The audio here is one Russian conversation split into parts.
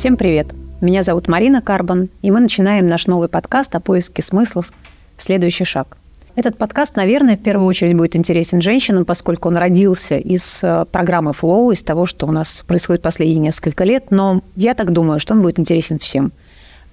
Всем привет! Меня зовут Марина Карбан, и мы начинаем наш новый подкаст о поиске смыслов «Следующий шаг». Этот подкаст, наверное, в первую очередь будет интересен женщинам, поскольку он родился из э, программы Flow, из того, что у нас происходит последние несколько лет, но я так думаю, что он будет интересен всем,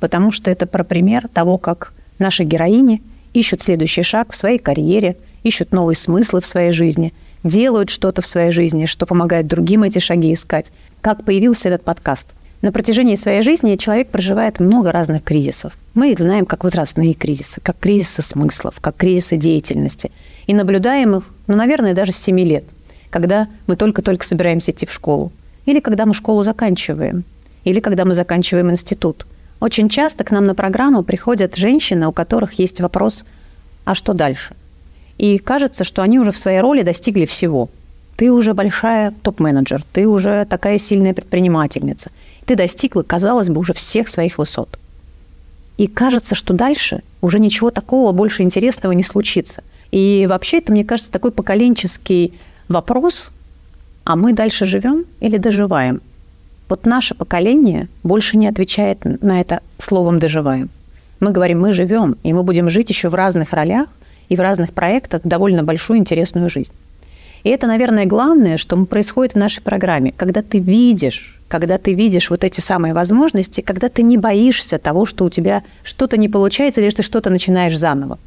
потому что это про пример того, как наши героини ищут следующий шаг в своей карьере, ищут новые смыслы в своей жизни, делают что-то в своей жизни, что помогает другим эти шаги искать. Как появился этот подкаст? На протяжении своей жизни человек проживает много разных кризисов. Мы их знаем как возрастные кризисы, как кризисы смыслов, как кризисы деятельности. И наблюдаем их, ну, наверное, даже с 7 лет, когда мы только-только собираемся идти в школу. Или когда мы школу заканчиваем. Или когда мы заканчиваем институт. Очень часто к нам на программу приходят женщины, у которых есть вопрос, а что дальше? И кажется, что они уже в своей роли достигли всего. Ты уже большая топ-менеджер, ты уже такая сильная предпринимательница – ты достигла, казалось бы, уже всех своих высот. И кажется, что дальше уже ничего такого больше интересного не случится. И вообще это, мне кажется, такой поколенческий вопрос, а мы дальше живем или доживаем? Вот наше поколение больше не отвечает на это словом «доживаем». Мы говорим, мы живем, и мы будем жить еще в разных ролях и в разных проектах довольно большую интересную жизнь. И это, наверное, главное, что происходит в нашей программе. Когда ты видишь, когда ты видишь вот эти самые возможности, когда ты не боишься того, что у тебя что-то не получается или что ты что-то начинаешь заново.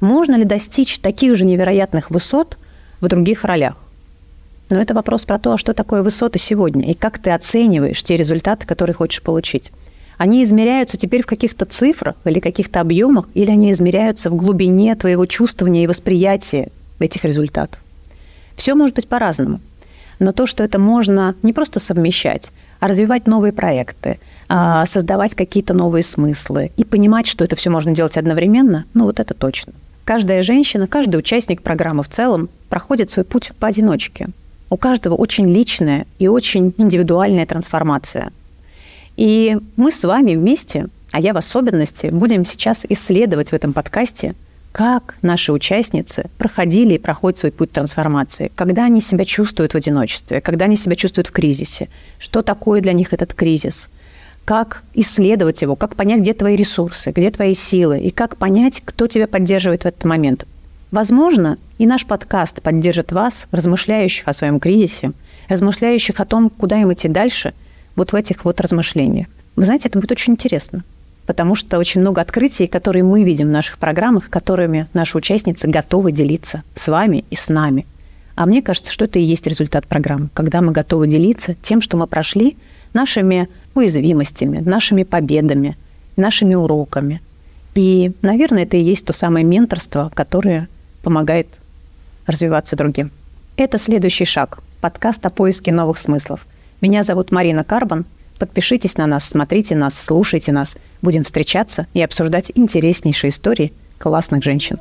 Можно ли достичь таких же невероятных высот в других ролях? Но это вопрос про то, а что такое высоты сегодня, и как ты оцениваешь те результаты, которые хочешь получить. Они измеряются теперь в каких-то цифрах или каких-то объемах, или они измеряются в глубине твоего чувствования и восприятия этих результатов. Все может быть по-разному. Но то, что это можно не просто совмещать, а развивать новые проекты, а, создавать какие-то новые смыслы и понимать, что это все можно делать одновременно, ну вот это точно. Каждая женщина, каждый участник программы в целом проходит свой путь поодиночке. У каждого очень личная и очень индивидуальная трансформация. И мы с вами вместе, а я в особенности, будем сейчас исследовать в этом подкасте – как наши участницы проходили и проходят свой путь трансформации, когда они себя чувствуют в одиночестве, когда они себя чувствуют в кризисе, что такое для них этот кризис, как исследовать его, как понять, где твои ресурсы, где твои силы, и как понять, кто тебя поддерживает в этот момент. Возможно, и наш подкаст поддержит вас, размышляющих о своем кризисе, размышляющих о том, куда им идти дальше, вот в этих вот размышлениях. Вы знаете, это будет очень интересно потому что очень много открытий, которые мы видим в наших программах, которыми наши участницы готовы делиться с вами и с нами. А мне кажется, что это и есть результат программы, когда мы готовы делиться тем, что мы прошли, нашими уязвимостями, нашими победами, нашими уроками. И, наверное, это и есть то самое менторство, которое помогает развиваться другим. Это следующий шаг. Подкаст о поиске новых смыслов. Меня зовут Марина Карбан – Подпишитесь на нас, смотрите нас, слушайте нас. Будем встречаться и обсуждать интереснейшие истории классных женщин.